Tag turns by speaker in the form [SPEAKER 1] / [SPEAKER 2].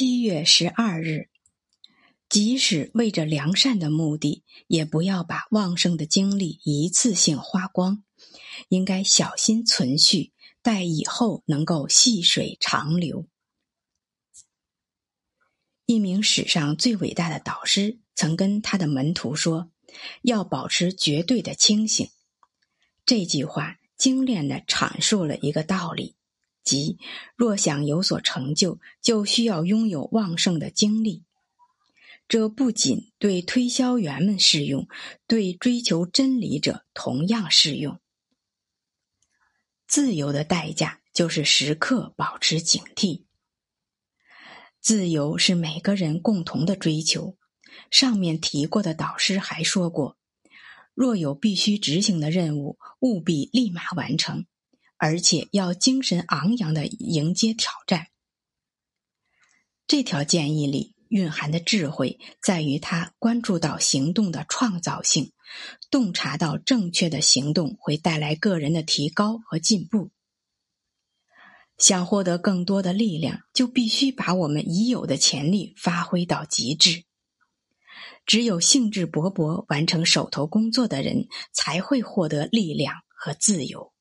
[SPEAKER 1] 七月十二日，即使为着良善的目的，也不要把旺盛的精力一次性花光，应该小心存续，待以后能够细水长流。一名史上最伟大的导师曾跟他的门徒说：“要保持绝对的清醒。”这句话精炼的阐述了一个道理。即若想有所成就，就需要拥有旺盛的精力。这不仅对推销员们适用，对追求真理者同样适用。自由的代价就是时刻保持警惕。自由是每个人共同的追求。上面提过的导师还说过：若有必须执行的任务，务必立马完成。而且要精神昂扬的迎接挑战。这条建议里蕴含的智慧，在于他关注到行动的创造性，洞察到正确的行动会带来个人的提高和进步。想获得更多的力量，就必须把我们已有的潜力发挥到极致。只有兴致勃勃完成手头工作的人，才会获得力量和自由。